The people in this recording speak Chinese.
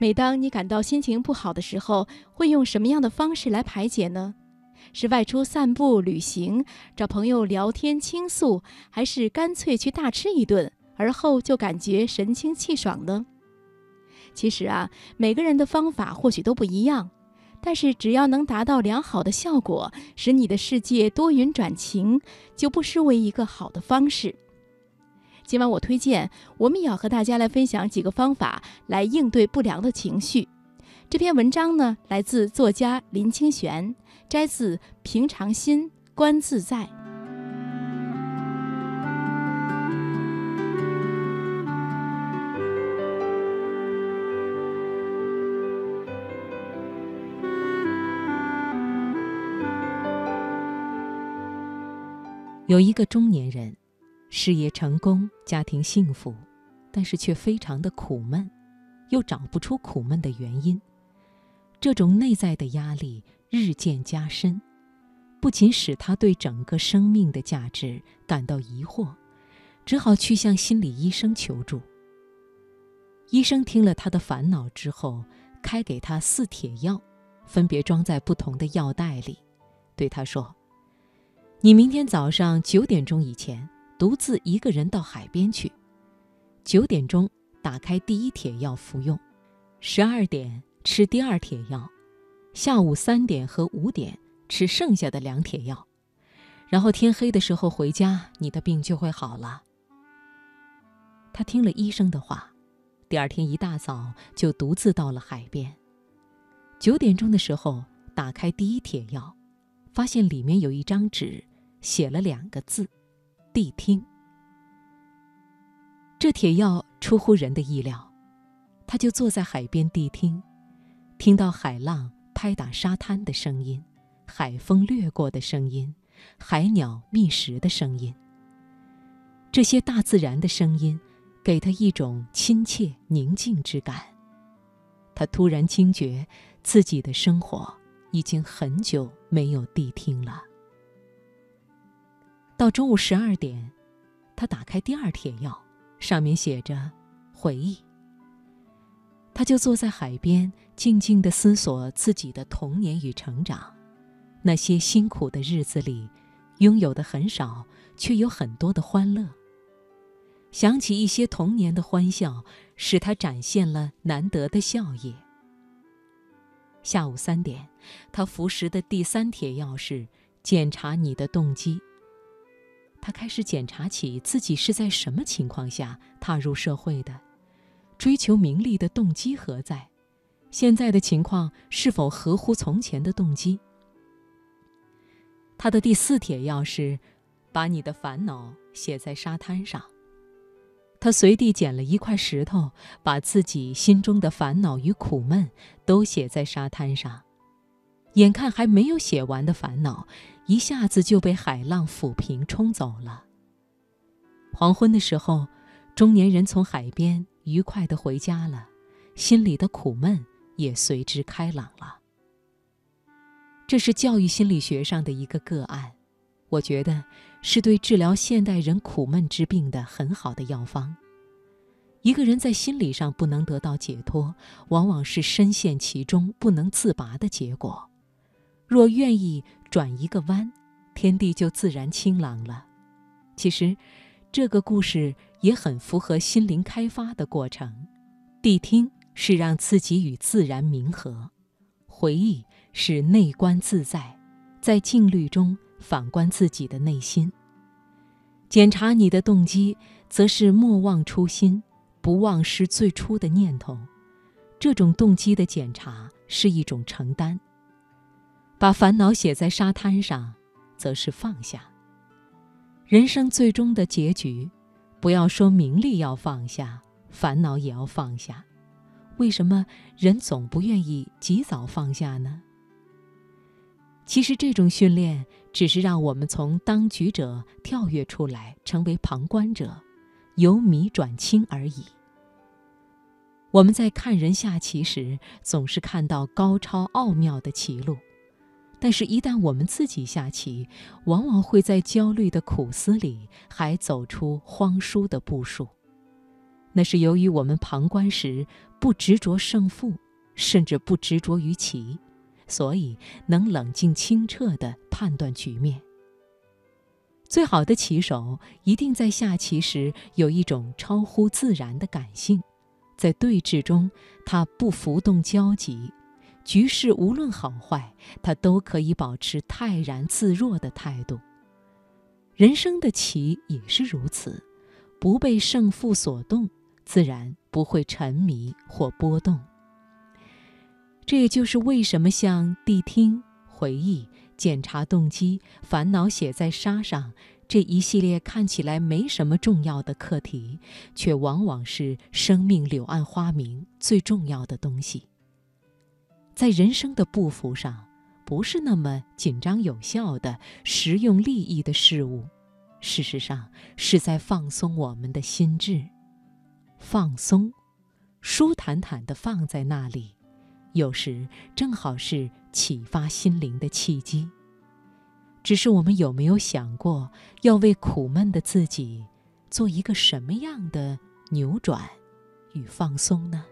每当你感到心情不好的时候，会用什么样的方式来排解呢？是外出散步、旅行，找朋友聊天倾诉，还是干脆去大吃一顿，而后就感觉神清气爽呢？其实啊，每个人的方法或许都不一样，但是只要能达到良好的效果，使你的世界多云转晴，就不失为一个好的方式。今晚我推荐，我们也要和大家来分享几个方法来应对不良的情绪。这篇文章呢，来自作家林清玄，摘自《平常心观自在》。有一个中年人。事业成功，家庭幸福，但是却非常的苦闷，又找不出苦闷的原因。这种内在的压力日渐加深，不仅使他对整个生命的价值感到疑惑，只好去向心理医生求助。医生听了他的烦恼之后，开给他四帖药，分别装在不同的药袋里，对他说：“你明天早上九点钟以前。”独自一个人到海边去。九点钟打开第一帖药服用，十二点吃第二帖药，下午三点和五点吃剩下的两帖药，然后天黑的时候回家，你的病就会好了。他听了医生的话，第二天一大早就独自到了海边。九点钟的时候打开第一帖药，发现里面有一张纸，写了两个字。谛听。这铁药出乎人的意料，他就坐在海边谛听，听到海浪拍打沙滩的声音，海风掠过的声音，海鸟觅食的声音。这些大自然的声音，给他一种亲切宁静之感。他突然惊觉，自己的生活已经很久没有谛听了。到中午十二点，他打开第二帖药，上面写着“回忆”。他就坐在海边，静静地思索自己的童年与成长。那些辛苦的日子里，拥有的很少，却有很多的欢乐。想起一些童年的欢笑，使他展现了难得的笑靥。下午三点，他服食的第三帖药是检查你的动机。他开始检查起自己是在什么情况下踏入社会的，追求名利的动机何在？现在的情况是否合乎从前的动机？他的第四铁药是，把你的烦恼写在沙滩上。他随地捡了一块石头，把自己心中的烦恼与苦闷都写在沙滩上。眼看还没有写完的烦恼，一下子就被海浪抚平冲走了。黄昏的时候，中年人从海边愉快地回家了，心里的苦闷也随之开朗了。这是教育心理学上的一个个案，我觉得是对治疗现代人苦闷之病的很好的药方。一个人在心理上不能得到解脱，往往是深陷其中不能自拔的结果。若愿意转一个弯，天地就自然清朗了。其实，这个故事也很符合心灵开发的过程。谛听是让自己与自然冥合，回忆是内观自在，在静虑中反观自己的内心。检查你的动机，则是莫忘初心，不忘失最初的念头。这种动机的检查是一种承担。把烦恼写在沙滩上，则是放下。人生最终的结局，不要说名利要放下，烦恼也要放下。为什么人总不愿意及早放下呢？其实这种训练只是让我们从当局者跳跃出来，成为旁观者，由迷转清而已。我们在看人下棋时，总是看到高超奥妙的棋路。但是，一旦我们自己下棋，往往会在焦虑的苦思里，还走出荒疏的步数。那是由于我们旁观时不执着胜负，甚至不执着于棋，所以能冷静清澈地判断局面。最好的棋手一定在下棋时有一种超乎自然的感性，在对峙中他不浮动焦急，局势无论好坏，他都可以保持泰然自若的态度。人生的棋也是如此，不被胜负所动。自然不会沉迷或波动。这也就是为什么像谛听、回忆、检查动机、烦恼写在沙上这一系列看起来没什么重要的课题，却往往是生命柳暗花明最重要的东西。在人生的步幅上，不是那么紧张有效的实用利益的事物，事实上是在放松我们的心智。放松，舒坦坦的放在那里，有时正好是启发心灵的契机。只是我们有没有想过，要为苦闷的自己做一个什么样的扭转与放松呢？